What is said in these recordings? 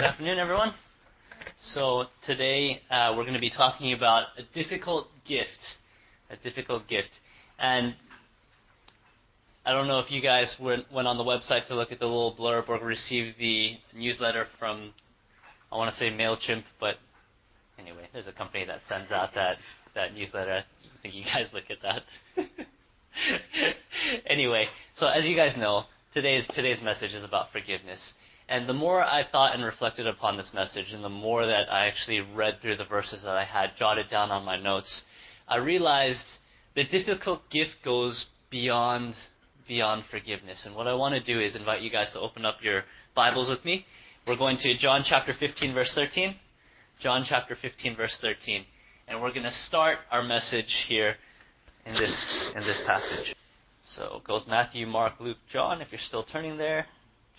Good afternoon, everyone. So today uh, we're going to be talking about a difficult gift, a difficult gift, and I don't know if you guys went, went on the website to look at the little blurb or received the newsletter from, I want to say Mailchimp, but anyway, there's a company that sends out that that newsletter. I think you guys look at that. anyway, so as you guys know, today's today's message is about forgiveness. And the more I thought and reflected upon this message, and the more that I actually read through the verses that I had jotted down on my notes, I realized the difficult gift goes beyond beyond forgiveness. And what I want to do is invite you guys to open up your Bibles with me. We're going to John chapter 15 verse 13. John chapter 15 verse 13. And we're going to start our message here in this in this passage. So it goes Matthew, Mark, Luke, John, if you're still turning there.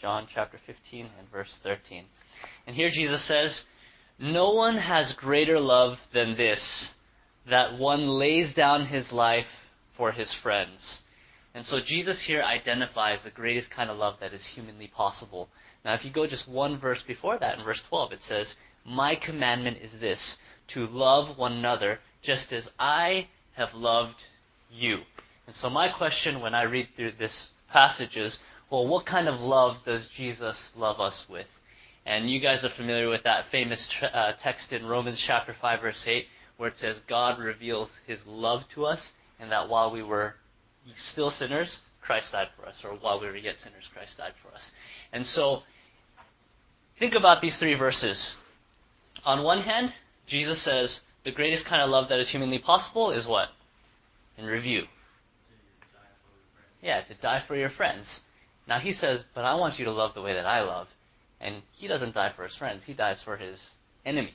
John chapter 15 and verse 13. And here Jesus says, No one has greater love than this, that one lays down his life for his friends. And so Jesus here identifies the greatest kind of love that is humanly possible. Now, if you go just one verse before that, in verse 12, it says, My commandment is this, to love one another just as I have loved you. And so my question when I read through this passage is, well, what kind of love does Jesus love us with? And you guys are familiar with that famous uh, text in Romans chapter 5 verse 8 where it says God reveals his love to us and that while we were still sinners, Christ died for us, or while we were yet sinners, Christ died for us. And so, think about these three verses. On one hand, Jesus says the greatest kind of love that is humanly possible is what? In review. Yeah, to die for your friends. Now he says, but I want you to love the way that I love. And he doesn't die for his friends, he dies for his enemies.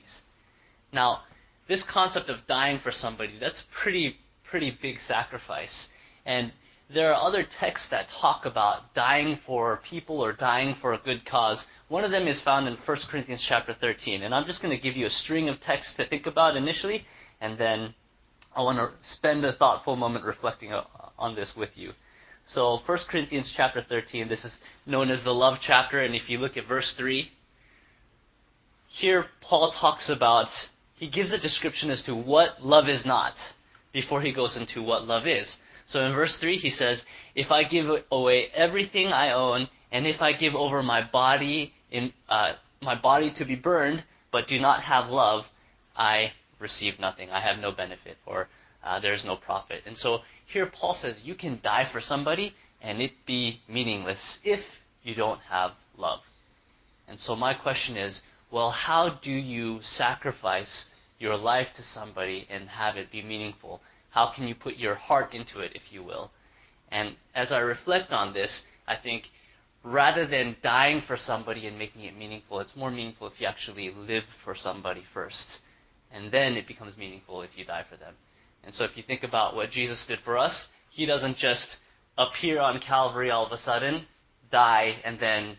Now, this concept of dying for somebody, that's pretty pretty big sacrifice. And there are other texts that talk about dying for people or dying for a good cause. One of them is found in 1 Corinthians chapter 13. And I'm just going to give you a string of texts to think about initially, and then I want to spend a thoughtful moment reflecting on this with you. So 1 Corinthians chapter 13, this is known as the love chapter, and if you look at verse 3, here Paul talks about, he gives a description as to what love is not before he goes into what love is. So in verse 3 he says, If I give away everything I own, and if I give over my body in uh, my body to be burned, but do not have love, I receive nothing. I have no benefit, or uh, there's no profit. And so here Paul says you can die for somebody and it be meaningless if you don't have love. And so my question is, well, how do you sacrifice your life to somebody and have it be meaningful? How can you put your heart into it, if you will? And as I reflect on this, I think rather than dying for somebody and making it meaningful, it's more meaningful if you actually live for somebody first. And then it becomes meaningful if you die for them. And so if you think about what Jesus did for us, he doesn't just appear on Calvary all of a sudden, die, and then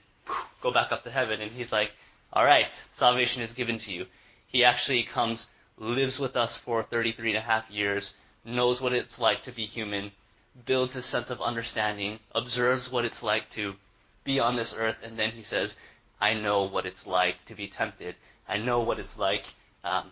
go back up to heaven. And he's like, all right, salvation is given to you. He actually comes, lives with us for 33 and a half years, knows what it's like to be human, builds a sense of understanding, observes what it's like to be on this earth, and then he says, I know what it's like to be tempted. I know what it's like um,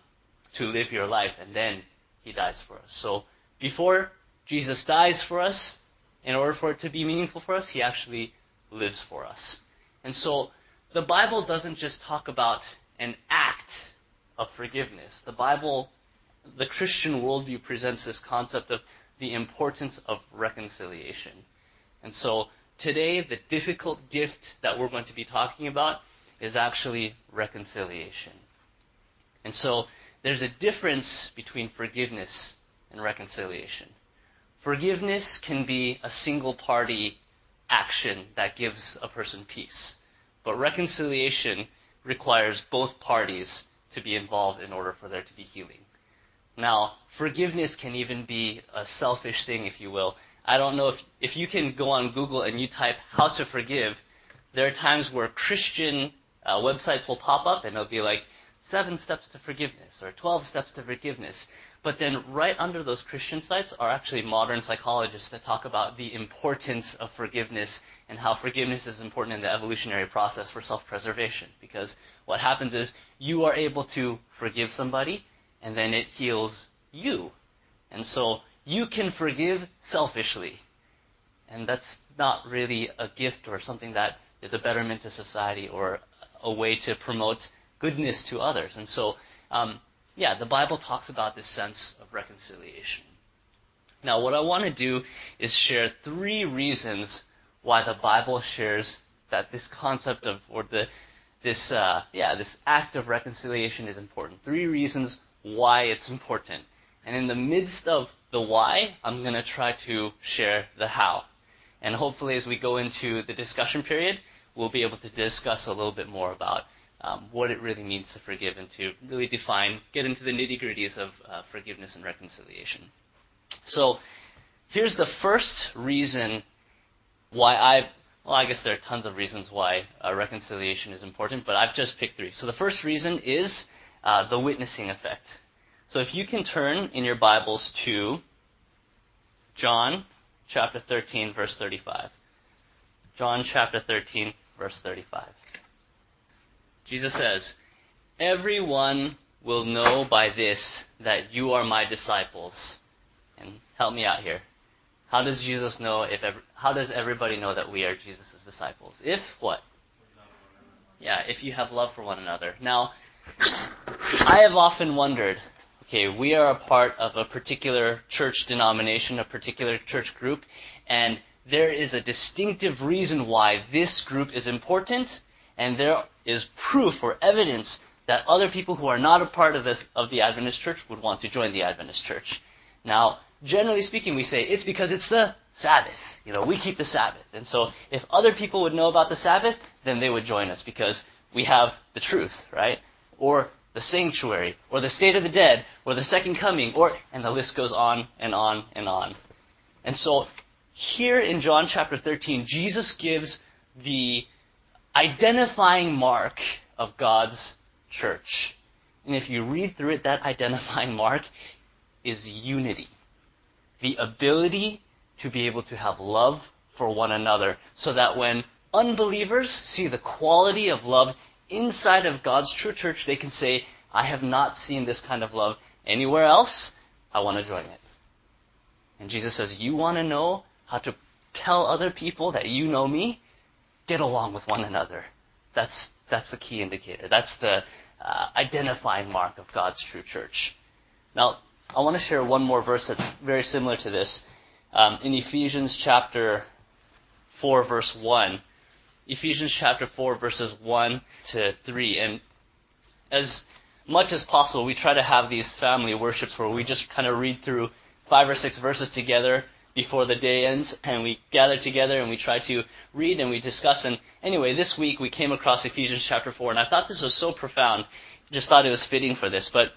to live your life. And then he dies for us. So before Jesus dies for us, in order for it to be meaningful for us, he actually lives for us. And so the Bible doesn't just talk about an act of forgiveness. The Bible, the Christian worldview presents this concept of the importance of reconciliation. And so today, the difficult gift that we're going to be talking about is actually reconciliation. And so there's a difference between forgiveness and reconciliation. Forgiveness can be a single party action that gives a person peace. But reconciliation requires both parties to be involved in order for there to be healing. Now, forgiveness can even be a selfish thing, if you will. I don't know if, if you can go on Google and you type how to forgive, there are times where Christian uh, websites will pop up and they'll be like, seven steps to forgiveness or 12 steps to forgiveness. But then, right under those Christian sites are actually modern psychologists that talk about the importance of forgiveness and how forgiveness is important in the evolutionary process for self preservation. Because what happens is you are able to forgive somebody, and then it heals you. And so you can forgive selfishly. And that's not really a gift or something that is a betterment to society or a way to promote goodness to others. And so, um, yeah, the Bible talks about this sense of reconciliation. Now, what I want to do is share three reasons why the Bible shares that this concept of, or the, this, uh, yeah, this act of reconciliation is important. Three reasons why it's important. And in the midst of the why, I'm going to try to share the how. And hopefully, as we go into the discussion period, we'll be able to discuss a little bit more about um, what it really means to forgive and to really define, get into the nitty gritties of uh, forgiveness and reconciliation. So, here's the first reason why I, well, I guess there are tons of reasons why uh, reconciliation is important, but I've just picked three. So, the first reason is uh, the witnessing effect. So, if you can turn in your Bibles to John chapter 13, verse 35. John chapter 13, verse 35. Jesus says, Everyone will know by this that you are my disciples. And help me out here. How does Jesus know if how does everybody know that we are Jesus' disciples? If what? Yeah, if you have love for one another. Now, I have often wondered, okay, we are a part of a particular church denomination, a particular church group, and there is a distinctive reason why this group is important, and there is proof or evidence that other people who are not a part of this of the Adventist church would want to join the Adventist church. Now, generally speaking, we say it's because it's the Sabbath. You know, we keep the Sabbath. And so if other people would know about the Sabbath, then they would join us because we have the truth, right? Or the sanctuary, or the state of the dead, or the second coming, or and the list goes on and on and on. And so here in John chapter 13, Jesus gives the identifying mark of God's church. And if you read through it, that identifying mark is unity. The ability to be able to have love for one another so that when unbelievers see the quality of love inside of God's true church, they can say, I have not seen this kind of love anywhere else. I want to join it. And Jesus says, You want to know how to tell other people that you know me, get along with one another. That's, that's the key indicator. That's the uh, identifying mark of God's true church. Now, I want to share one more verse that's very similar to this. Um, in Ephesians chapter 4, verse 1. Ephesians chapter 4, verses 1 to 3. And as much as possible, we try to have these family worships where we just kind of read through five or six verses together before the day ends, and we gather together and we try to read and we discuss. And anyway, this week we came across Ephesians chapter 4, and I thought this was so profound, just thought it was fitting for this. But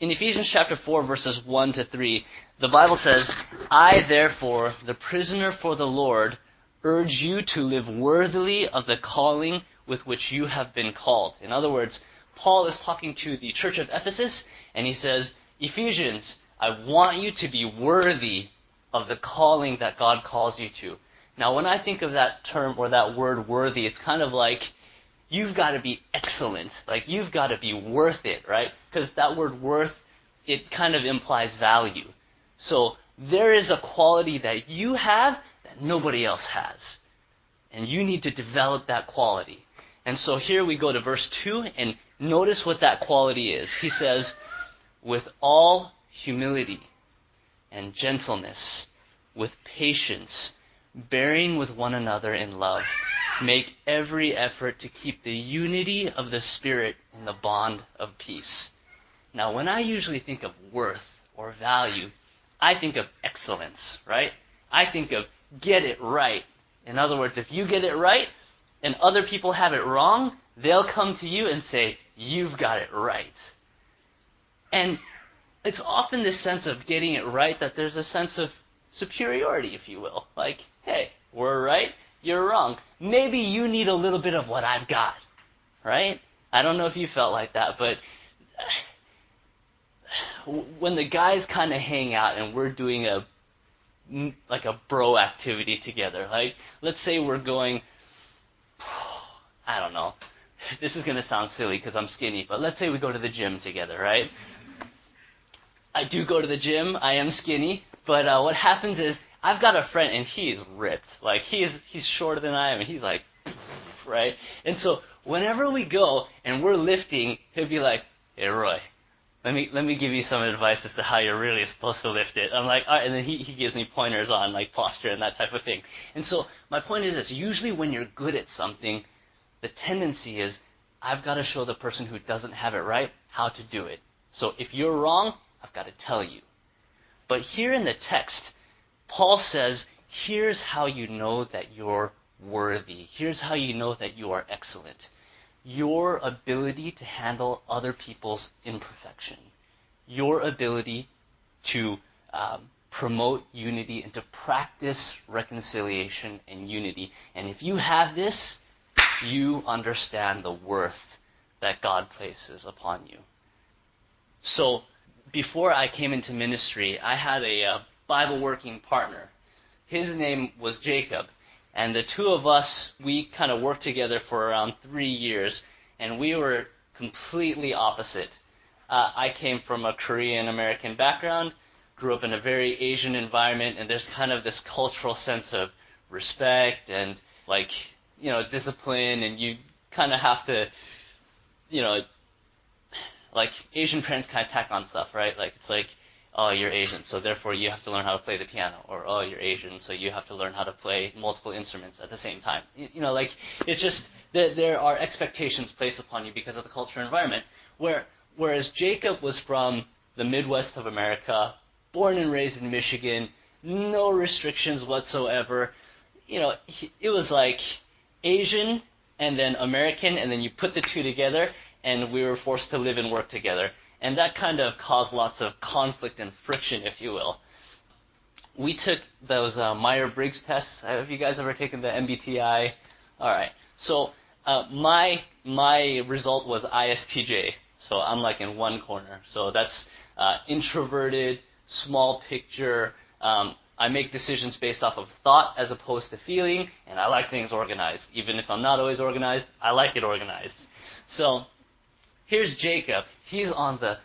in Ephesians chapter 4, verses 1 to 3, the Bible says, I therefore, the prisoner for the Lord, urge you to live worthily of the calling with which you have been called. In other words, Paul is talking to the church of Ephesus, and he says, Ephesians, I want you to be worthy of the calling that God calls you to. Now, when I think of that term or that word worthy, it's kind of like you've got to be excellent. Like you've got to be worth it, right? Because that word worth, it kind of implies value. So there is a quality that you have that nobody else has. And you need to develop that quality. And so here we go to verse 2 and notice what that quality is. He says, with all humility and gentleness, with patience, bearing with one another in love. Make every effort to keep the unity of the Spirit in the bond of peace. Now, when I usually think of worth or value, I think of excellence, right? I think of get it right. In other words, if you get it right and other people have it wrong, they'll come to you and say, You've got it right. And it's often this sense of getting it right that there's a sense of superiority, if you will. Like, hey, we're right, you're wrong. Maybe you need a little bit of what I've got, right? I don't know if you felt like that, but when the guys kind of hang out and we're doing a like a bro activity together. Like let's say we're going I don't know. This is to sound silly because I'm skinny, but let's say we go to the gym together, right? I do go to the gym. I am skinny, but uh, what happens is I've got a friend and he's ripped. Like he's he's shorter than I am, and he's like, right? And so whenever we go and we're lifting, he'll be like, "Hey Roy, let me let me give you some advice as to how you're really supposed to lift it." I'm like, all right, and then he he gives me pointers on like posture and that type of thing. And so my point is, it's usually when you're good at something, the tendency is I've got to show the person who doesn't have it right how to do it. So if you're wrong, I've got to tell you. But here in the text, Paul says, here's how you know that you're worthy. Here's how you know that you are excellent. Your ability to handle other people's imperfection. Your ability to um, promote unity and to practice reconciliation and unity. And if you have this, you understand the worth that God places upon you. So, before I came into ministry, I had a, uh, Bible working partner. His name was Jacob. And the two of us, we kind of worked together for around three years, and we were completely opposite. Uh, I came from a Korean American background, grew up in a very Asian environment, and there's kind of this cultural sense of respect and like you know discipline, and you kind of have to, you know, like Asian parents kind of tack on stuff, right? Like it's like oh, you're Asian, so therefore you have to learn how to play the piano, or oh, you're Asian, so you have to learn how to play multiple instruments at the same time. You, you know, like it's just that there are expectations placed upon you because of the cultural environment. Where whereas Jacob was from the Midwest of America, born and raised in Michigan, no restrictions whatsoever. You know, he, it was like Asian and then American, and then you put the two together, and we were forced to live and work together. And that kind of caused lots of conflict and friction, if you will. We took those uh, Myers-Briggs tests. Have you guys ever taken the MBTI? All right. So uh, my my result was ISTJ. So I'm like in one corner. So that's uh, introverted, small picture. Um, I make decisions based off of thought as opposed to feeling, and I like things organized. Even if I'm not always organized, I like it organized. So Here's Jacob. He's on the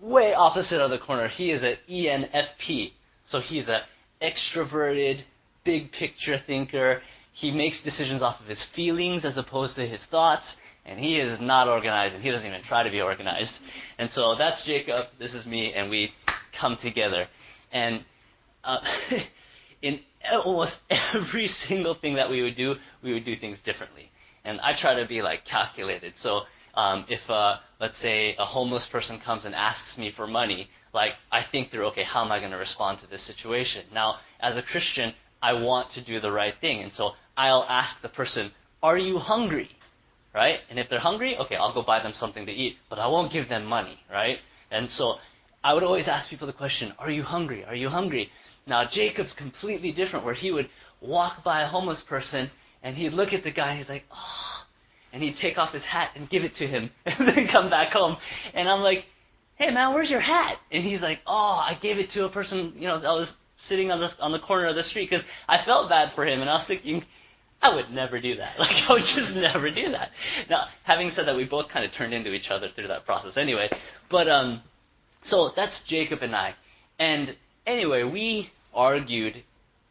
way opposite of the corner. He is an ENFP. So he's an extroverted, big picture thinker. He makes decisions off of his feelings as opposed to his thoughts. And he is not organized, and he doesn't even try to be organized. And so that's Jacob. This is me, and we come together. And uh, in almost every single thing that we would do, we would do things differently. And I try to be like calculated. So um, if uh, let's say a homeless person comes and asks me for money, like I think through, okay, how am I going to respond to this situation? Now, as a Christian, I want to do the right thing, and so I'll ask the person, "Are you hungry?" Right? And if they're hungry, okay, I'll go buy them something to eat, but I won't give them money, right? And so I would always ask people the question, "Are you hungry? Are you hungry?" Now Jacob's completely different, where he would walk by a homeless person and he'd look at the guy and he's like, "Oh." And he'd take off his hat and give it to him and then come back home. And I'm like, hey man, where's your hat? And he's like, oh, I gave it to a person, you know, that was sitting on the on the corner of the street because I felt bad for him, and I was thinking. I would never do that. Like I would just never do that. Now, having said that, we both kind of turned into each other through that process anyway. But um, so that's Jacob and I. And anyway, we argued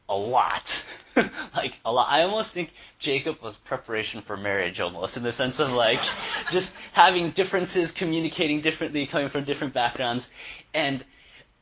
a lot. like a lot. I almost think Jacob was preparation for marriage almost in the sense of like just having differences, communicating differently, coming from different backgrounds. And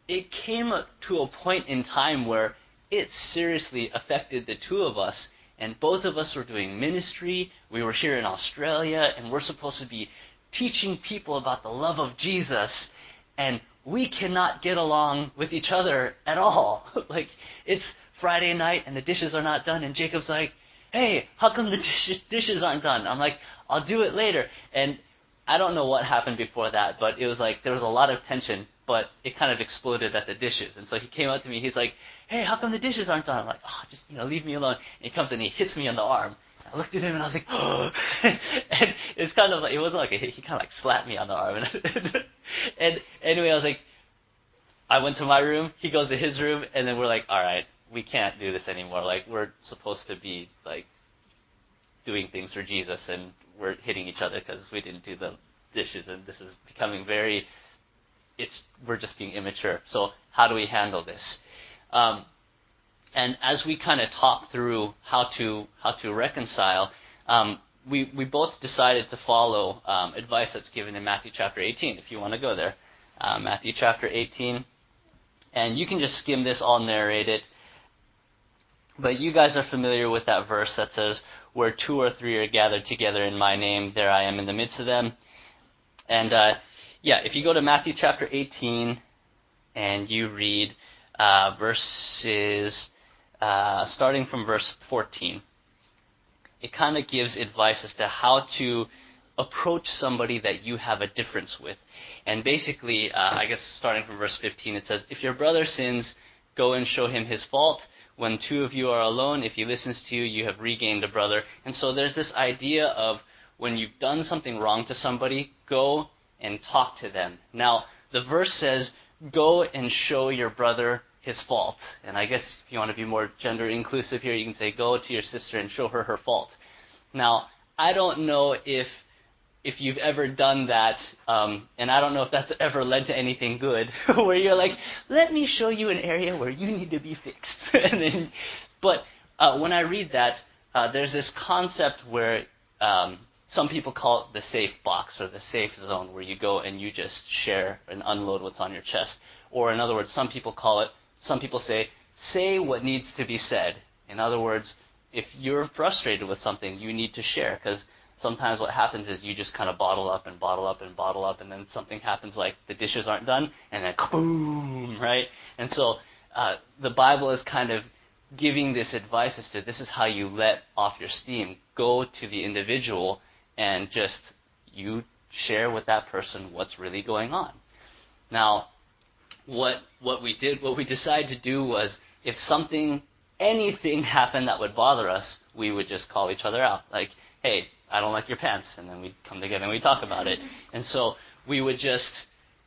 it came to a point in time where it seriously affected the two of us. And both of us were doing ministry. We were here in Australia, and we're supposed to be teaching people about the love of Jesus. And we cannot get along with each other at all. like, it's Friday night and the dishes are not done, and Jacob's like, hey, how come the dishes, dishes aren't done? I'm like, I'll do it later. And I don't know what happened before that, but it was like there was a lot of tension, but it kind of exploded at the dishes. And so he came up to me, he's like, hey, how come the dishes aren't done? I'm like, oh, just, you know, leave me alone. And he comes and he hits me on the arm. I looked at him and I was like, oh. and it's kind of like, it wasn't like a hit, he kind of like slapped me on the arm. and anyway, I was like, I went to my room, he goes to his room, and then we're like, all right, we can't do this anymore. Like we're supposed to be like doing things for Jesus, and we're hitting each other because we didn't do the dishes, and this is becoming very. It's we're just being immature. So how do we handle this? Um, and as we kind of talk through how to how to reconcile, um, we we both decided to follow um, advice that's given in Matthew chapter 18. If you want to go there, uh, Matthew chapter 18, and you can just skim this. I'll narrate it. But you guys are familiar with that verse that says, "Where two or three are gathered together in my name, there I am in the midst of them." And uh, yeah, if you go to Matthew chapter 18 and you read uh, verses uh, starting from verse 14, it kind of gives advice as to how to approach somebody that you have a difference with. And basically, uh, I guess starting from verse 15, it says, If your brother sins, go and show him his fault. When two of you are alone, if he listens to you, you have regained a brother. And so there's this idea of when you've done something wrong to somebody, go and talk to them. Now, the verse says, Go and show your brother his fault. And I guess if you want to be more gender inclusive here, you can say, Go to your sister and show her her fault. Now, I don't know if if you've ever done that, um, and I don't know if that's ever led to anything good, where you're like, let me show you an area where you need to be fixed. and then, but uh, when I read that, uh, there's this concept where um, some people call it the safe box or the safe zone, where you go and you just share and unload what's on your chest. Or in other words, some people call it, some people say, say what needs to be said. In other words, if you're frustrated with something, you need to share because sometimes what happens is you just kind of bottle up and bottle up and bottle up, and then something happens like the dishes aren't done, and then boom, right? And so uh, the Bible is kind of giving this advice as to this is how you let off your steam. Go to the individual and just you share with that person what's really going on. Now, what what we did, what we decided to do was if something anything happened that would bother us, we would just call each other out. Like, hey, I don't like your pants. And then we'd come together and we'd talk about it. And so we would just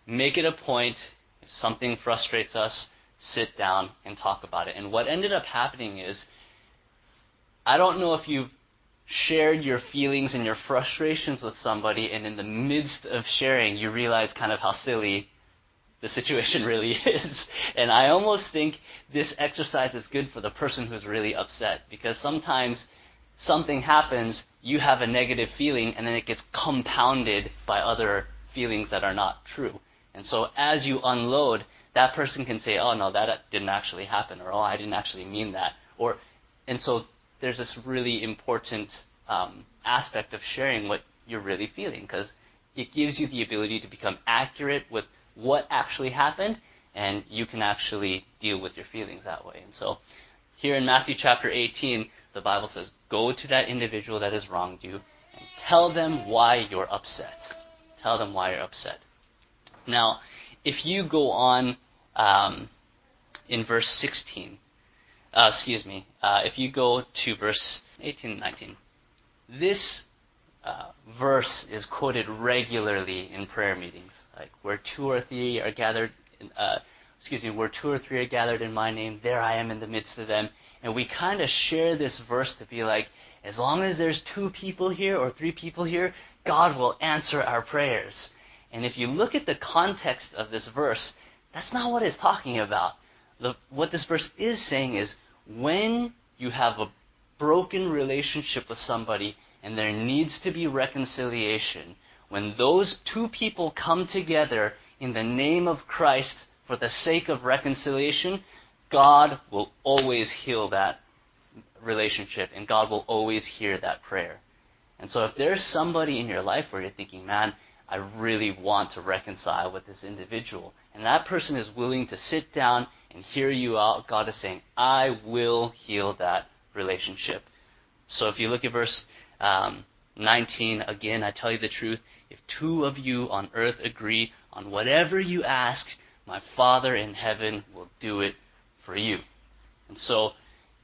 make it a point, if something frustrates us, sit down and talk about it. And what ended up happening is, I don't know if you've shared your feelings and your frustrations with somebody, and in the midst of sharing, you realize kind of how silly the situation really is. And I almost think this exercise is good for the person who's really upset because sometimes something happens, you have a negative feeling, and then it gets compounded by other feelings that are not true. And so as you unload, that person can say, "Oh no, that didn't actually happen," or "Oh, I didn't actually mean that," or and so there's this really important um, aspect of sharing what you're really feeling because it gives you the ability to become accurate with what actually happened, and you can actually deal with your feelings that way. And so, here in Matthew chapter 18, the Bible says, Go to that individual that has wronged you and tell them why you're upset. Tell them why you're upset. Now, if you go on um, in verse 16, uh, excuse me, uh, if you go to verse 18 and 19, this uh, verse is quoted regularly in prayer meetings. Like where two or three are gathered, in, uh, excuse me, where two or three are gathered in my name, there I am in the midst of them. And we kind of share this verse to be like, as long as there's two people here or three people here, God will answer our prayers. And if you look at the context of this verse, that's not what it's talking about. The, what this verse is saying is when you have a broken relationship with somebody and there needs to be reconciliation, when those two people come together in the name of Christ for the sake of reconciliation, God will always heal that relationship and God will always hear that prayer. And so if there's somebody in your life where you're thinking, man, I really want to reconcile with this individual, and that person is willing to sit down and hear you out, God is saying, I will heal that relationship. So if you look at verse um, 19, again, I tell you the truth, if two of you on earth agree on whatever you ask, my Father in heaven will do it for you. And so,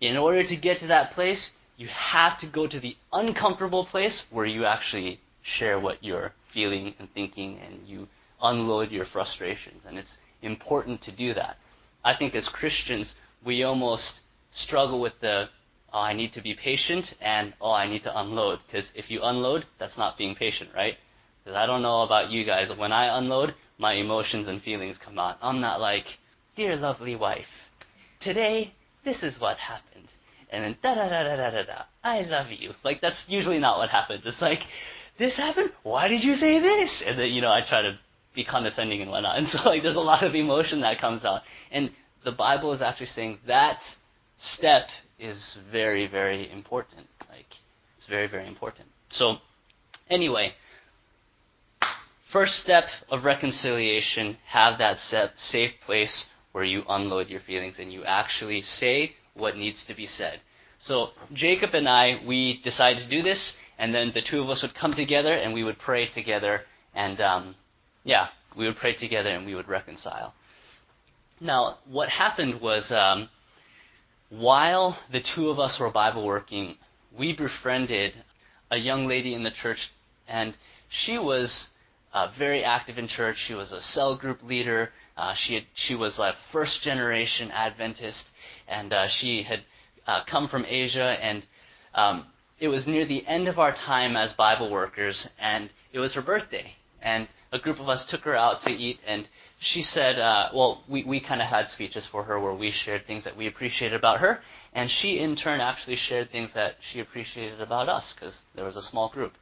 in order to get to that place, you have to go to the uncomfortable place where you actually share what you're feeling and thinking and you unload your frustrations. And it's important to do that. I think as Christians, we almost struggle with the, oh, I need to be patient and, oh, I need to unload. Because if you unload, that's not being patient, right? Because I don't know about you guys. When I unload, my emotions and feelings come out. I'm not like, dear lovely wife, today, this is what happened. And then da da da da da da da. I love you. Like that's usually not what happens. It's like, this happened? Why did you say this? And then, you know, I try to be condescending and whatnot. And so like there's a lot of emotion that comes out. And the Bible is actually saying that step is very, very important. Like it's very, very important. So anyway, first step of reconciliation, have that set, safe place where you unload your feelings and you actually say what needs to be said. So Jacob and I, we decided to do this, and then the two of us would come together and we would pray together, and um, yeah, we would pray together and we would reconcile. Now, what happened was, um, while the two of us were Bible working, we befriended a young lady in the church, and she was uh, very active in church. She was a cell group leader. Uh, she had, she was a first generation Adventist, and uh, she had uh, come from Asia, and um, it was near the end of our time as Bible workers, and it was her birthday, and a group of us took her out to eat, and she said, uh, well, we, we kind of had speeches for her where we shared things that we appreciated about her, and she in turn actually shared things that she appreciated about us, because there was a small group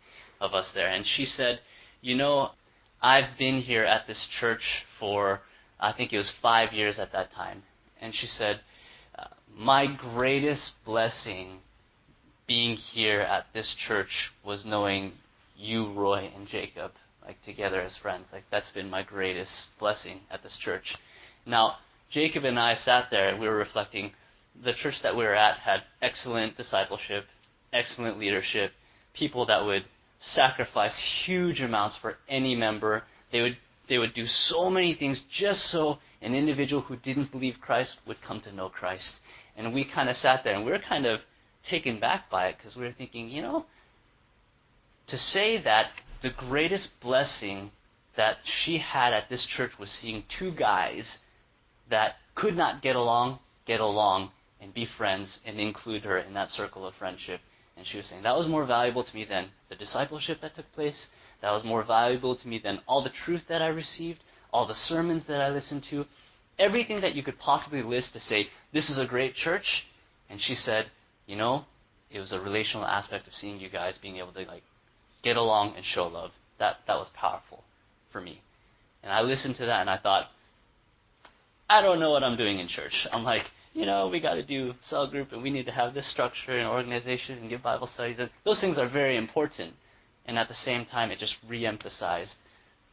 of us there, and she said, you know, I've been here at this church for, I think it was five years at that time, and she said, uh, my greatest blessing being here at this church was knowing you, Roy, and Jacob, like together as friends. Like that's been my greatest blessing at this church. Now, Jacob and I sat there and we were reflecting. The church that we were at had excellent discipleship, excellent leadership, people that would sacrifice huge amounts for any member. They would they would do so many things just so an individual who didn't believe Christ would come to know Christ. And we kind of sat there and we were kind of taken back by it because we were thinking, you know, to say that the greatest blessing that she had at this church was seeing two guys that could not get along, get along, and be friends and include her in that circle of friendship. And she was saying that was more valuable to me than the discipleship that took place. That was more valuable to me than all the truth that I received, all the sermons that I listened to, everything that you could possibly list to say, this is a great church. And she said, you know, it was a relational aspect of seeing you guys being able to like get along and show love. That that was powerful for me. And I listened to that and I thought, I don't know what I'm doing in church. I'm like, you know, we got to do cell group and we need to have this structure and organization and give Bible studies. And those things are very important. And at the same time, it just re-emphasized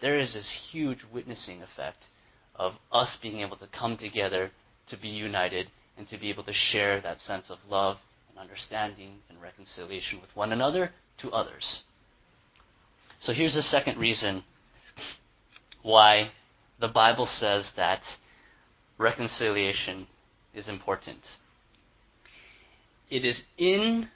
there is this huge witnessing effect of us being able to come together to be united and to be able to share that sense of love and understanding and reconciliation with one another to others. So here's the second reason why the Bible says that reconciliation is important. It is in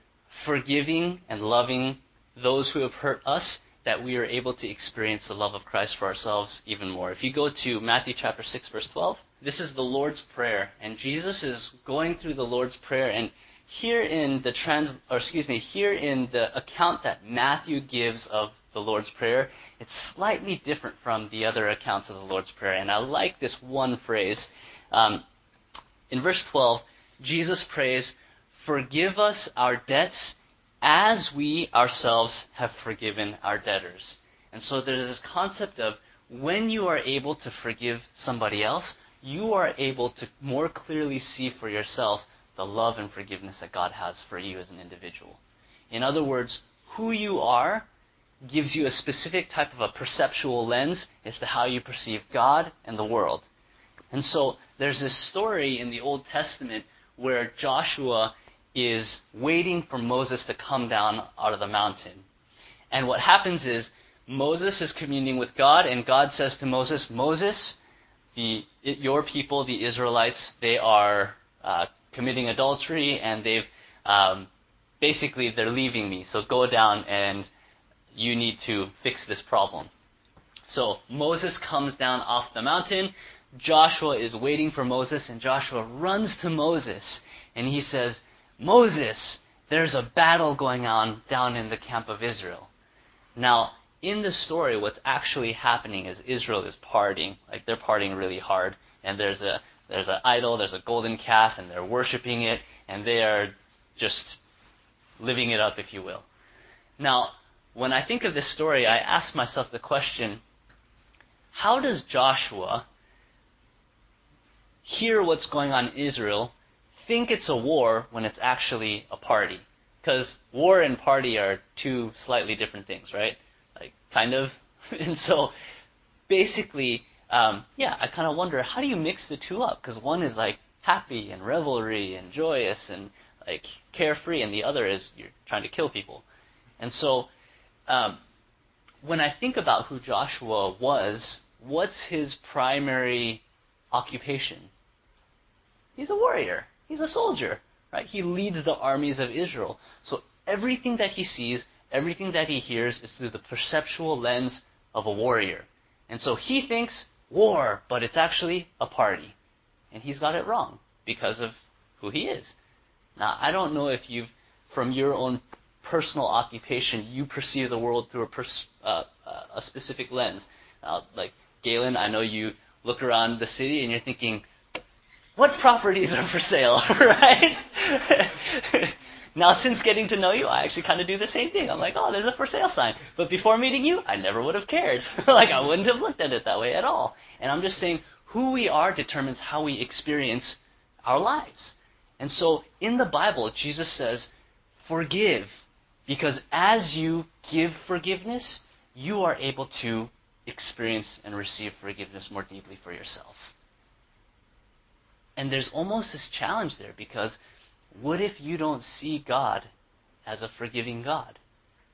forgiving and loving those who have hurt us that we are able to experience the love of Christ for ourselves even more. If you go to Matthew chapter 6 verse 12, this is the Lord's prayer and Jesus is going through the Lord's prayer and here in the trans or excuse me, here in the account that Matthew gives of the Lord's prayer, it's slightly different from the other accounts of the Lord's prayer and I like this one phrase. Um, in verse 12, Jesus prays, "Forgive us our debts as we ourselves have forgiven our debtors. And so there's this concept of when you are able to forgive somebody else, you are able to more clearly see for yourself the love and forgiveness that God has for you as an individual. In other words, who you are gives you a specific type of a perceptual lens as to how you perceive God and the world. And so there's this story in the Old Testament where Joshua is waiting for Moses to come down out of the mountain. And what happens is Moses is communing with God, and God says to Moses, Moses, the, your people, the Israelites, they are uh, committing adultery, and they've um, basically they're leaving me. So go down, and you need to fix this problem. So Moses comes down off the mountain. Joshua is waiting for Moses, and Joshua runs to Moses, and he says, Moses, there's a battle going on down in the camp of Israel. Now, in the story, what's actually happening is Israel is partying, like they're partying really hard, and there's a there's an idol, there's a golden calf, and they're worshiping it, and they are just living it up, if you will. Now, when I think of this story, I ask myself the question how does Joshua hear what's going on in Israel, think it's a war when it's actually a party? Because war and party are two slightly different things, right? Like, kind of. and so, basically, um, yeah, I kind of wonder how do you mix the two up? Because one is like happy and revelry and joyous and like carefree, and the other is you're trying to kill people. And so, um, when I think about who Joshua was, what's his primary occupation? He's a warrior. He's a soldier, right? He leads the armies of Israel. So everything that he sees, everything that he hears is through the perceptual lens of a warrior. And so he thinks war, but it's actually a party. And he's got it wrong because of who he is. Now, I don't know if you've, from your own personal occupation, you perceive the world through a, pers- uh, uh, a specific lens. Uh, like Galen, I know you look around the city and you're thinking, what properties are for sale, right? now, since getting to know you, I actually kind of do the same thing. I'm like, oh, there's a for sale sign. But before meeting you, I never would have cared. like, I wouldn't have looked at it that way at all. And I'm just saying, who we are determines how we experience our lives. And so, in the Bible, Jesus says, forgive because as you give forgiveness, you are able to experience and receive forgiveness more deeply for yourself. And there's almost this challenge there because what if you don't see God as a forgiving God?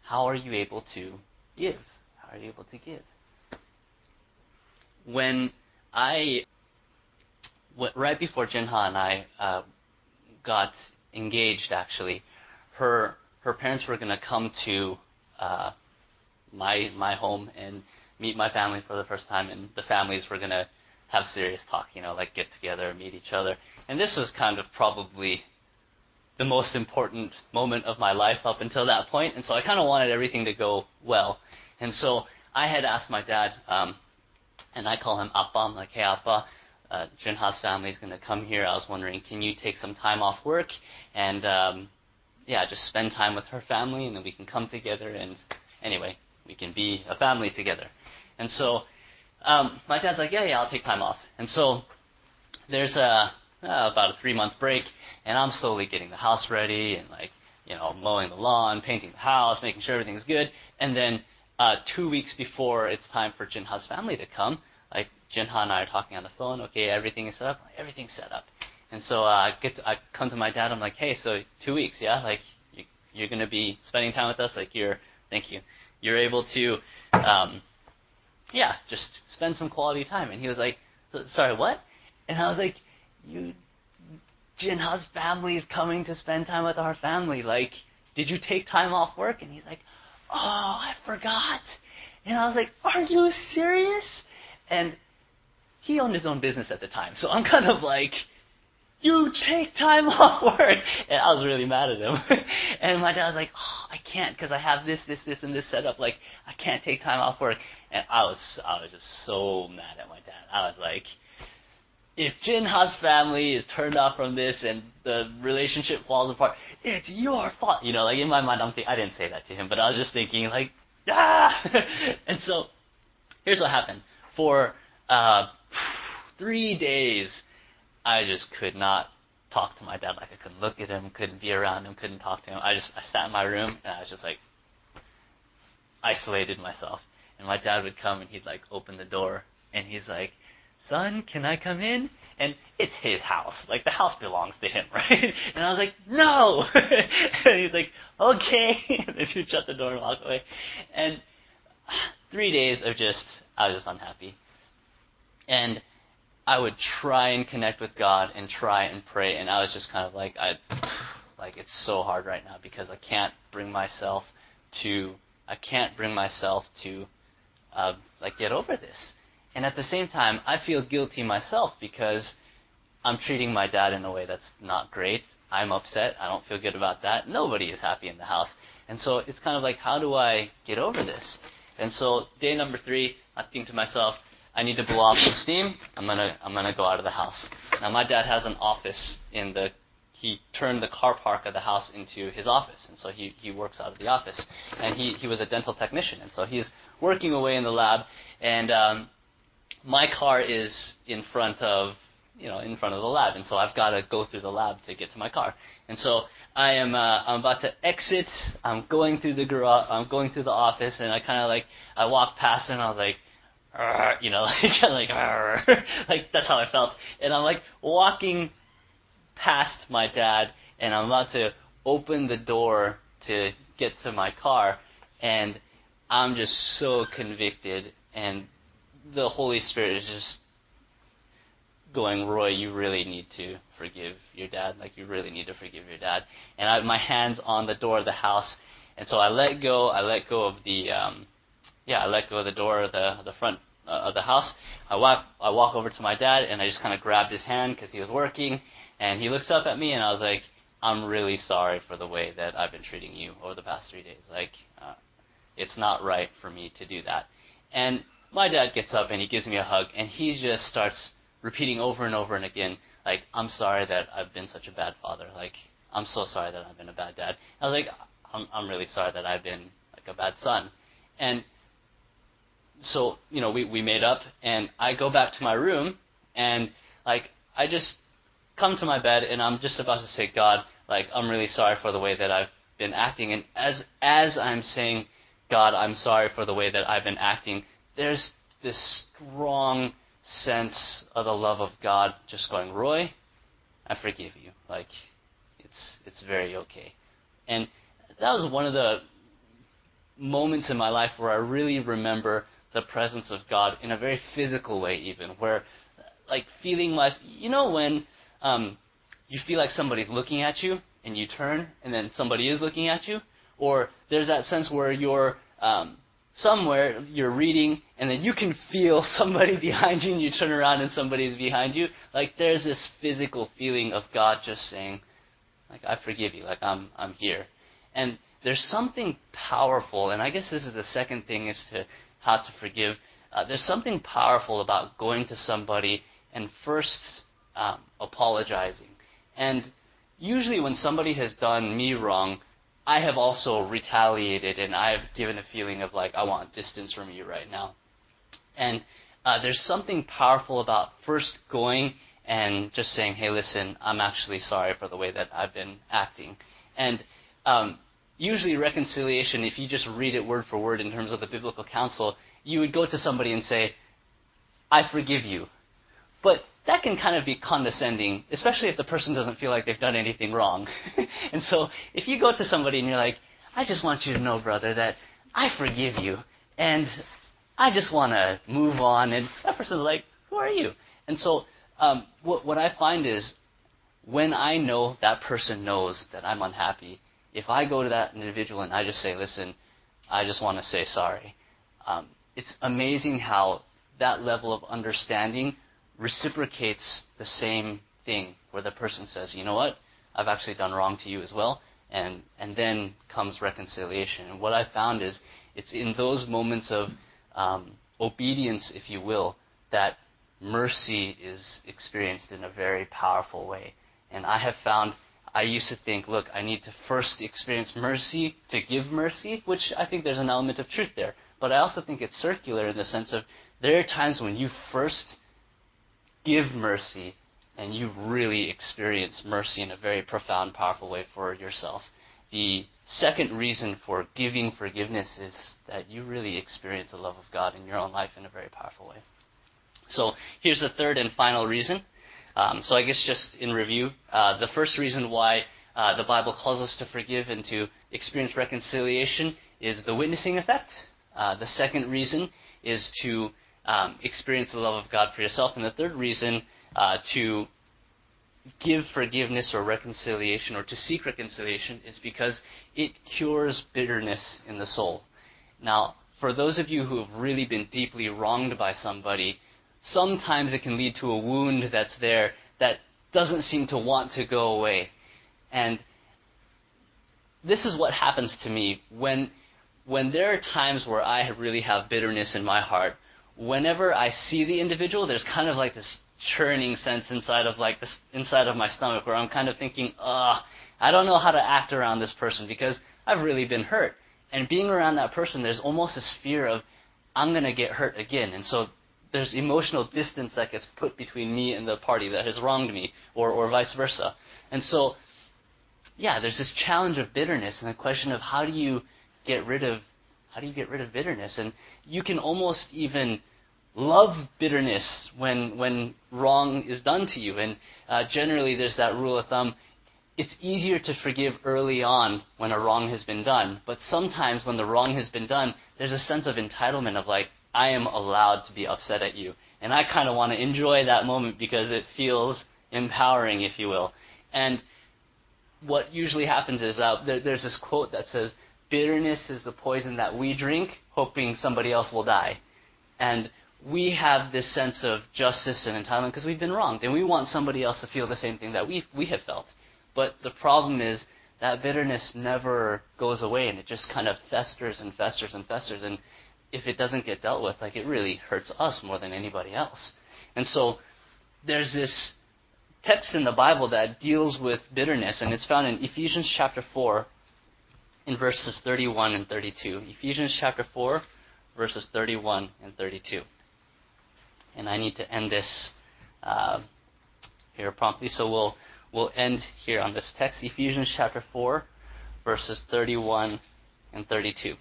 How are you able to give? How are you able to give? When I, right before Jinha and I uh, got engaged, actually, her her parents were going to come to uh, my my home and meet my family for the first time, and the families were going to have serious talk, you know, like get together, meet each other. And this was kind of probably the most important moment of my life up until that point, and so I kind of wanted everything to go well. And so I had asked my dad, um, and I call him Appa. I'm like, hey Appa, uh, Jinha's family is going to come here. I was wondering, can you take some time off work and um, yeah, just spend time with her family, and then we can come together, and anyway, we can be a family together. And so, um, my dad's like, yeah, yeah, I'll take time off. And so, there's a uh, about a three month break, and I'm slowly getting the house ready, and like, you know, mowing the lawn, painting the house, making sure everything's good. And then, uh, two weeks before it's time for Jinha's family to come, like Jinha and I are talking on the phone. Okay, everything is set up. Everything's set up. And so uh, I get to, I come to my dad. I'm like, hey, so two weeks, yeah, like you, you're gonna be spending time with us. Like you're, thank you. You're able to, um, yeah, just spend some quality time. And he was like, sorry, what? And I was like, you, Jinha's family is coming to spend time with our family. Like, did you take time off work? And he's like, oh, I forgot. And I was like, are you serious? And he owned his own business at the time, so I'm kind of like you take time off work. And I was really mad at him. and my dad was like, oh, I can't because I have this, this, this, and this set up. Like, I can't take time off work. And I was, I was just so mad at my dad. I was like, if Jinha's family is turned off from this and the relationship falls apart, it's your fault. You know, like in my mind, I'm thinking, I didn't say that to him, but I was just thinking like, ah! and so, here's what happened. For, uh, three days, I just could not talk to my dad. Like I couldn't look at him, couldn't be around him, couldn't talk to him. I just I sat in my room and I was just like isolated myself. And my dad would come and he'd like open the door and he's like, "Son, can I come in?" And it's his house. Like the house belongs to him, right? And I was like, "No." and he's like, "Okay." and then he'd shut the door and walk away. And three days of just I was just unhappy. And I would try and connect with God and try and pray, and I was just kind of like, I, like it's so hard right now because I can't bring myself to, I can't bring myself to, uh, like get over this. And at the same time, I feel guilty myself because I'm treating my dad in a way that's not great. I'm upset. I don't feel good about that. Nobody is happy in the house. And so it's kind of like, how do I get over this? And so day number three, I think to myself, I need to blow off some steam. I'm gonna I'm gonna go out of the house. Now my dad has an office in the he turned the car park of the house into his office, and so he, he works out of the office. And he, he was a dental technician, and so he's working away in the lab, and um, my car is in front of you know in front of the lab, and so I've got to go through the lab to get to my car. And so I am uh, I'm about to exit. I'm going through the garage. I'm going through the office, and I kind of like I walk past, and I was like you know, like like, like that's how I felt. And I'm like walking past my dad, and I'm about to open the door to get to my car, and I'm just so convicted, and the Holy Spirit is just going, Roy, you really need to forgive your dad. Like you really need to forgive your dad. And I have my hands on the door of the house, and so I let go. I let go of the, um, yeah, I let go of the door of the the front uh, of the house. I walk I walk over to my dad and I just kind of grabbed his hand because he was working, and he looks up at me and I was like, I'm really sorry for the way that I've been treating you over the past three days. Like, uh, it's not right for me to do that. And my dad gets up and he gives me a hug and he just starts repeating over and over and again, like, I'm sorry that I've been such a bad father. Like, I'm so sorry that I've been a bad dad. I was like, I'm, I'm really sorry that I've been like a bad son. And so you know we we made up, and I go back to my room, and like I just come to my bed, and I'm just about to say, God, like I'm really sorry for the way that I've been acting, and as as I'm saying, God, I'm sorry for the way that I've been acting, there's this strong sense of the love of God just going, Roy, I forgive you. Like it's it's very okay. And that was one of the moments in my life where I really remember the presence of God in a very physical way, even where, like, feeling like, you know, when um, you feel like somebody's looking at you and you turn and then somebody is looking at you, or there's that sense where you're um, somewhere you're reading and then you can feel somebody behind you and you turn around and somebody's behind you. Like there's this physical feeling of God just saying, like I forgive you, like I'm I'm here. And there's something powerful, and I guess this is the second thing is to how to forgive. Uh, there's something powerful about going to somebody and first um, apologizing. And usually, when somebody has done me wrong, I have also retaliated and I have given a feeling of like, I want distance from you right now. And uh, there's something powerful about first going and just saying, hey, listen, I'm actually sorry for the way that I've been acting. And um, usually reconciliation, if you just read it word for word in terms of the biblical counsel, you would go to somebody and say, I forgive you. But that can kind of be condescending, especially if the person doesn't feel like they've done anything wrong. and so if you go to somebody and you're like, I just want you to know, brother, that I forgive you, and I just want to move on, and that person's like, who are you? And so um, what, what I find is when I know that person knows that I'm unhappy, if I go to that individual and I just say, listen, I just want to say sorry, um, it's amazing how that level of understanding reciprocates the same thing, where the person says, you know what, I've actually done wrong to you as well, and and then comes reconciliation. And what I found is it's in those moments of um, obedience, if you will, that mercy is experienced in a very powerful way. And I have found I used to think, look, I need to first experience mercy to give mercy, which I think there's an element of truth there. But I also think it's circular in the sense of there are times when you first give mercy and you really experience mercy in a very profound, powerful way for yourself. The second reason for giving forgiveness is that you really experience the love of God in your own life in a very powerful way. So here's the third and final reason um, so I guess just in review, uh, the first reason why uh, the Bible calls us to forgive and to experience reconciliation is the witnessing effect. Uh, the second reason is to um, experience the love of God for yourself, and the third reason uh, to give forgiveness or reconciliation or to seek reconciliation is because it cures bitterness in the soul. Now, for those of you who have really been deeply wronged by somebody, sometimes it can lead to a wound that's there that doesn't seem to want to go away. And this is what happens to me when when there are times where I really have bitterness in my heart. Whenever I see the individual, there's kind of like this churning sense inside of like this inside of my stomach where I'm kind of thinking, "Ugh, I don't know how to act around this person because I've really been hurt." And being around that person, there's almost this fear of I'm to get hurt again. And so there's emotional distance that gets put between me and the party that has wronged me, or, or vice versa. And so, yeah, there's this challenge of bitterness and the question of how do you get rid of how do you get rid of bitterness? And you can almost even love bitterness when when wrong is done to you. And uh, generally, there's that rule of thumb: it's easier to forgive early on when a wrong has been done. But sometimes when the wrong has been done, there's a sense of entitlement of like, I am allowed to be upset at you. And I kind of want to enjoy that moment because it feels empowering, if you will. And what usually happens is uh, there, there's this quote that says, bitterness is the poison that we drink, hoping somebody else will die. And we have this sense of justice and entitlement because we've been wronged, and we want somebody else to feel the same thing that we we have felt. But the problem is that bitterness never goes away, and it just kind of festers and festers and festers. And if it doesn't get dealt with, like it really hurts us more than anybody else. And so there's this text in the Bible that deals with bitterness, and it's found in Ephesians chapter 4, in verses 31 and 32. Ephesians chapter 4, verses 31 and 32. And I need to end this uh, here promptly, so we'll we'll end here on this text, Ephesians chapter 4, verses 31 and 32.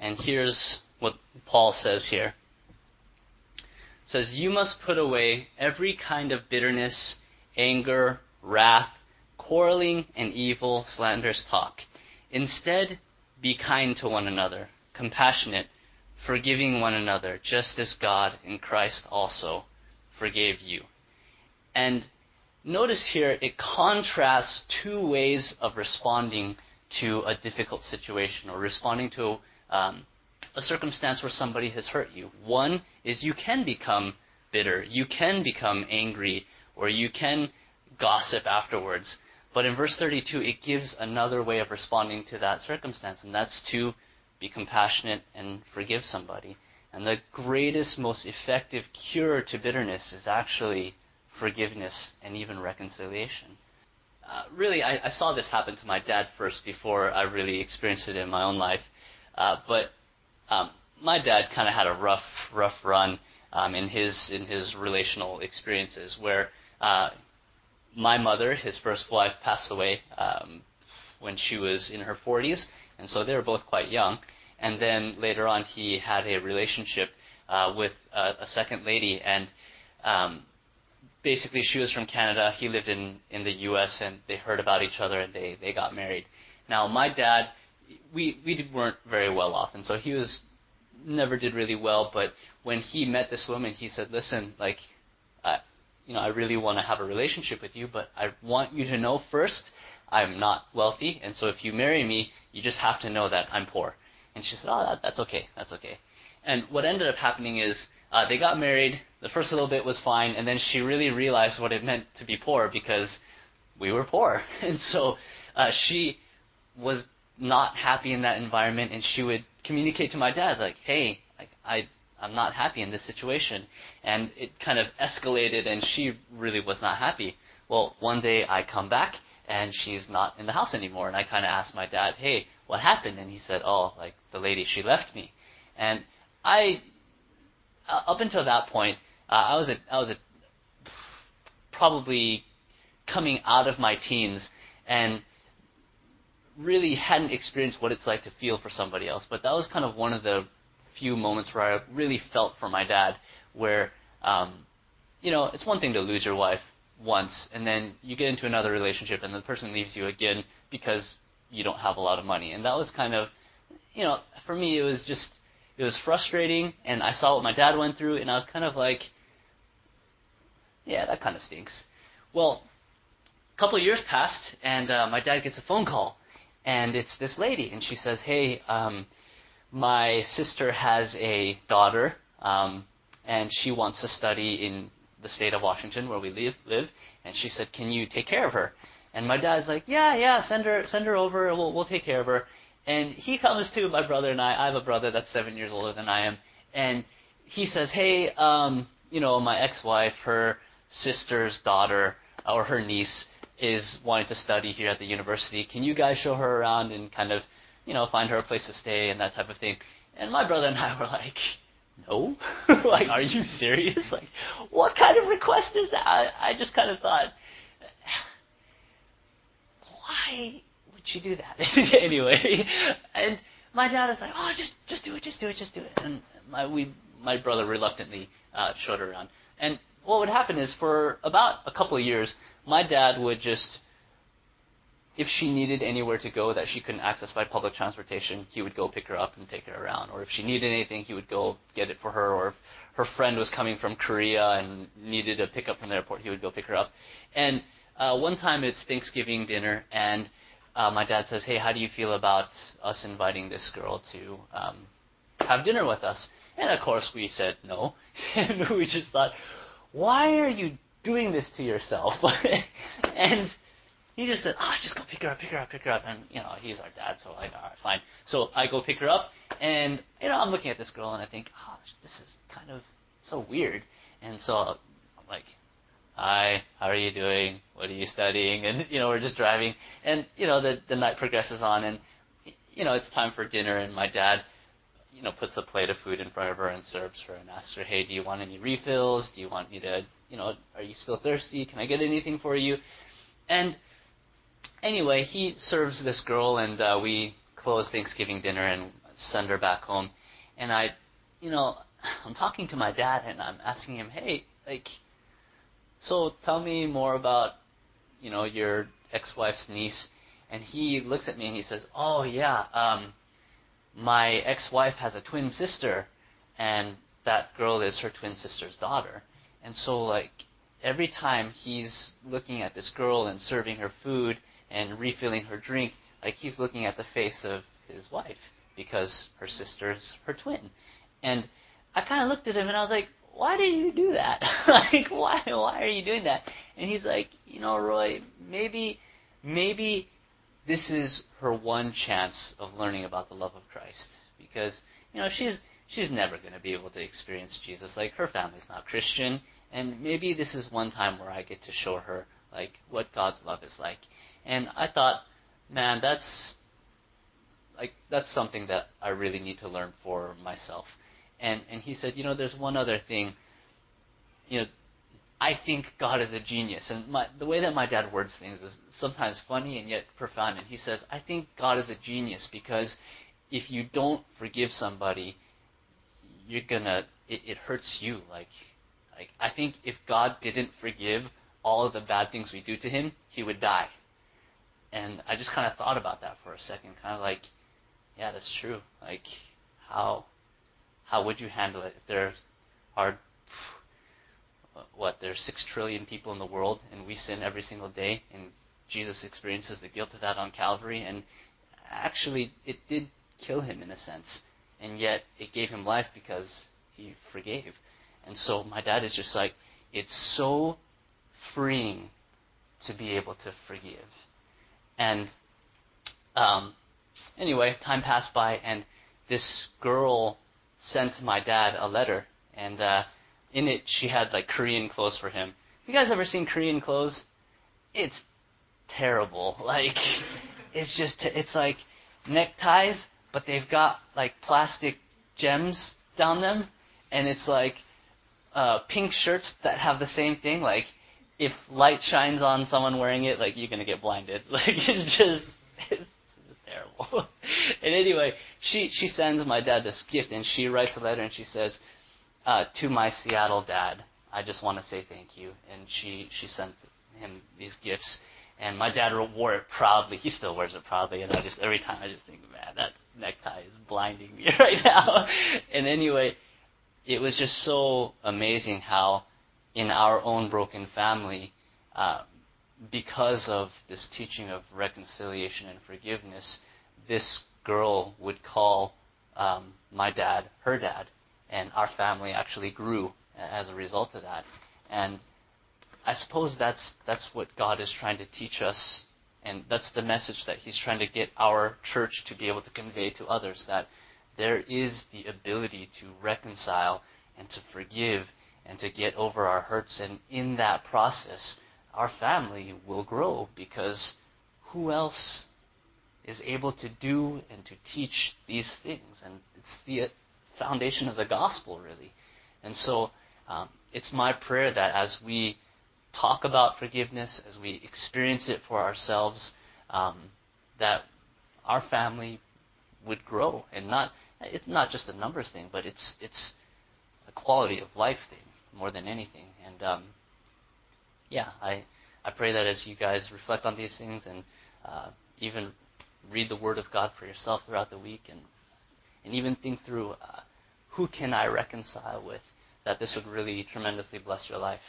And here's what Paul says here. Says, You must put away every kind of bitterness, anger, wrath, quarreling, and evil, slanderous talk. Instead, be kind to one another, compassionate, forgiving one another, just as God in Christ also forgave you. And notice here, it contrasts two ways of responding to a difficult situation or responding to um, a circumstance where somebody has hurt you. One is you can become bitter, you can become angry, or you can gossip afterwards. But in verse 32, it gives another way of responding to that circumstance, and that's to be compassionate and forgive somebody. And the greatest, most effective cure to bitterness is actually forgiveness and even reconciliation. Uh, really, I, I, saw this happen to my dad first before I really experienced it in my own life. Uh, but um, my dad kind of had a rough, rough run um, in his in his relational experiences, where uh, my mother, his first wife, passed away um, when she was in her 40s, and so they were both quite young. And then later on, he had a relationship uh, with a, a second lady, and um, basically she was from Canada. He lived in in the U.S. and they heard about each other and they they got married. Now my dad we we weren't very well off, and so he was never did really well. But when he met this woman, he said, "Listen, like, you know, I really want to have a relationship with you, but I want you to know first, I'm not wealthy, and so if you marry me, you just have to know that I'm poor." And she said, "Oh, that, that's okay, that's okay." And what ended up happening is uh, they got married. The first little bit was fine, and then she really realized what it meant to be poor because we were poor, and so uh, she was not happy in that environment, and she would communicate to my dad like, "Hey, like I I'm not happy in this situation," and it kind of escalated, and she really was not happy. Well, one day I come back and she's not in the house anymore, and I kind of asked my dad, "Hey, what happened?" And he said, "Oh, like the lady, she left me," and I up until that point, uh, I was a I was a probably coming out of my teens and really hadn't experienced what it's like to feel for somebody else. But that was kind of one of the few moments where I really felt for my dad, where, um, you know, it's one thing to lose your wife once, and then you get into another relationship, and the person leaves you again because you don't have a lot of money. And that was kind of, you know, for me, it was just, it was frustrating, and I saw what my dad went through, and I was kind of like, yeah, that kind of stinks. Well, a couple of years passed, and uh, my dad gets a phone call and it's this lady, and she says, "Hey, um, my sister has a daughter, um, and she wants to study in the state of Washington where we live, live, and she said, "Can you take care of her?" And my dad's like, "Yeah, yeah, send her, send her over. We'll, we'll take care of her." And he comes to my brother and I. I have a brother that's seven years older than I am, and he says, "Hey, um, you know, my ex-wife, her sister's daughter or her niece is wanting to study here at the university. Can you guys show her around and kind of, you know, find her a place to stay and that type of thing?" And my brother and I were like, "No, like, are you serious? Like, what kind of request is that?" I, I just kind of thought, why would she do that anyway? And my dad is like, "Oh, just just do it, just do it, just do it." And my we my brother reluctantly uh, showed her around. And what would happen is for about a couple of years, my dad would just, if she needed anywhere to go that she couldn't access by public transportation, he would go pick her up and take her around. Or if she needed anything, he would go get it for her. Or if her friend was coming from Korea and needed a pickup from the airport, he would go pick her up. And uh, one time it's Thanksgiving dinner, and uh, my dad says, "Hey, how do you feel about us inviting this girl to um, have dinner with us?" And of course, we said no, and we just thought, "Why are you doing this to yourself?" and he just said, "Ah, oh, just go pick her up, pick her up, pick her up." And you know, he's our dad, so like, all right, fine. So I go pick her up, and you know, I'm looking at this girl, and I think, "Oh, this is kind of so weird." And so I'm like, hi, how are you doing? What are you studying? And, you know, we're just driving. And, you know, the, the night progresses on and, you know, it's time for dinner and my dad, you know, puts a plate of food in front of her and serves her and asks her, hey, do you want any refills? Do you want me to, you know, are you still thirsty? Can I get anything for you? And anyway, he serves this girl and uh, we close Thanksgiving dinner and send her back home. And I, you know, I'm talking to my dad and I'm asking him, hey, like, so tell me more about, you know, your ex-wife's niece. And he looks at me and he says, oh yeah, um, my ex-wife has a twin sister, and that girl is her twin sister's daughter. And so like every time he's looking at this girl and serving her food and refilling her drink, like he's looking at the face of his wife because her sister's her twin. And I kind of looked at him and I was like, why did you do that? like, why, why are you doing that? And he's like, you know, Roy, maybe, maybe this is her one chance of learning about the love of Christ because, you know, she's, she's never going to be able to experience Jesus. Like, her family's not Christian, and maybe this is one time where I get to show her, like, what God's love is like. And I thought, man, that's, like, that's something that I really need to learn for myself. And and he said, you know, there's one other thing. You know, I think God is a genius, and my, the way that my dad words things is sometimes funny and yet profound. And he says, I think God is a genius because if you don't forgive somebody, you're gonna it, it hurts you. Like like I think if God didn't forgive all of the bad things we do to Him, He would die. And I just kind of thought about that for a second, kind of like, yeah, that's true. Like how how would you handle it if there are what there's six trillion people in the world and we sin every single day and Jesus experiences the guilt of that on Calvary? And actually it did kill him in a sense. And yet it gave him life because he forgave. And so my dad is just like it's so freeing to be able to forgive and um, anyway time passed by and this girl sent my dad a letter, and uh, in it she had like Korean clothes for him. You guys ever seen Korean clothes? It's terrible. Like it's just it's like neckties, but they've got like plastic gems down them, and it's like uh, pink shirts that have the same thing. Like if light shines on someone wearing it, like you're gonna get blinded. Like it's just it's terrible. and anyway, she she sends my dad this gift, and she writes a letter, and she says, uh, "To my Seattle dad, I just want to say thank you." And she she sent him these gifts, and my dad wore it proudly. He still wears it proudly, and I just every time I just think, man, that necktie is blinding me right now. and anyway, it was just so amazing how, in our own broken family. Uh, because of this teaching of reconciliation and forgiveness, this girl would call um, my dad her dad, and our family actually grew as a result of that. And I suppose that's that's what God is trying to teach us, and that's the message that He's trying to get our church to be able to convey to others that there is the ability to reconcile and to forgive and to get over our hurts, and in that process, our family will grow because who else is able to do and to teach these things? And it's the foundation of the gospel, really. And so um, it's my prayer that as we talk about forgiveness, as we experience it for ourselves, um, that our family would grow and not it's not just a numbers thing, but it's it's a quality of life thing more than anything. And um, yeah, I I pray that as you guys reflect on these things and uh, even read the Word of God for yourself throughout the week and and even think through uh, who can I reconcile with, that this would really tremendously bless your life.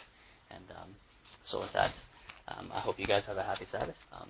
And um, so with that, um, I hope you guys have a happy Sabbath. Um,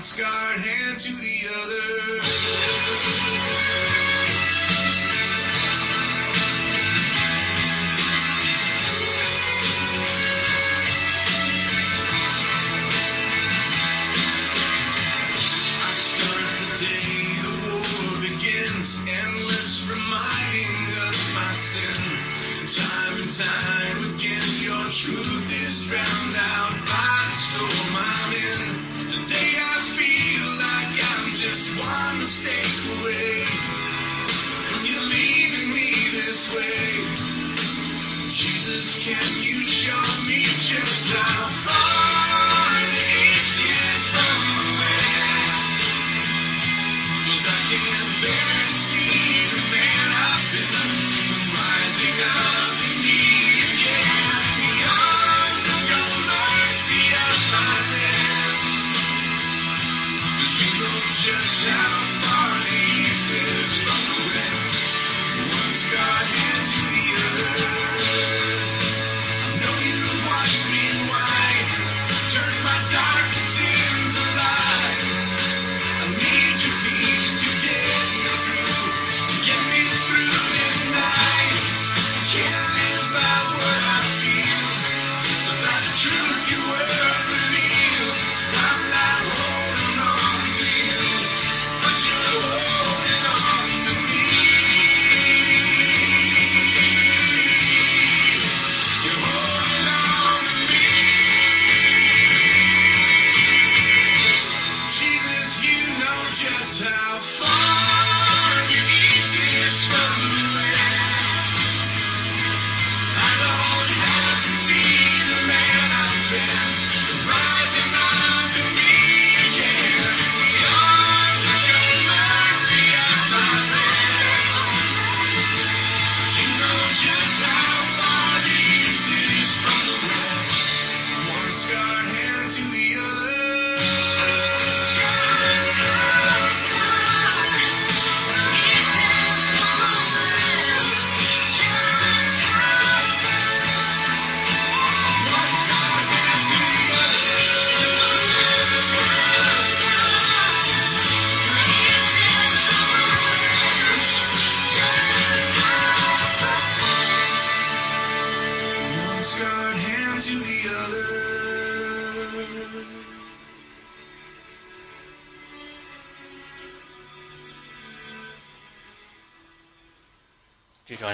scarred hand to the other.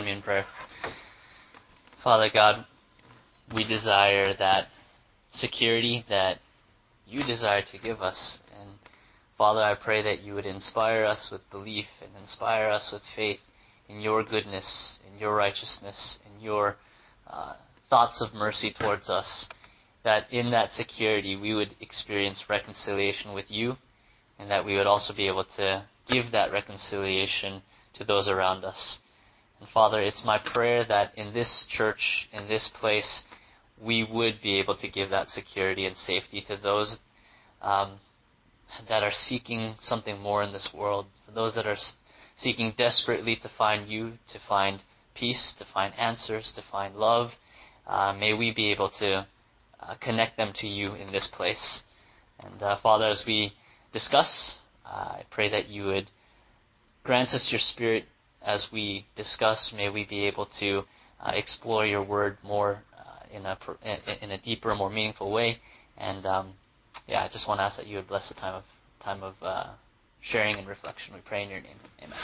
Me in prayer? Father God, we desire that security that you desire to give us. And Father, I pray that you would inspire us with belief and inspire us with faith in your goodness, in your righteousness, in your uh, thoughts of mercy towards us. That in that security we would experience reconciliation with you, and that we would also be able to give that reconciliation to those around us. And Father, it's my prayer that in this church, in this place, we would be able to give that security and safety to those um, that are seeking something more in this world, for those that are seeking desperately to find you, to find peace, to find answers, to find love. Uh, may we be able to uh, connect them to you in this place. And uh, Father, as we discuss, uh, I pray that you would grant us your Spirit as we discuss, may we be able to uh, explore your word more uh, in a in a deeper, more meaningful way. And um, yeah, I just want to ask that you would bless the time of time of uh, sharing and reflection. We pray in your name. Amen.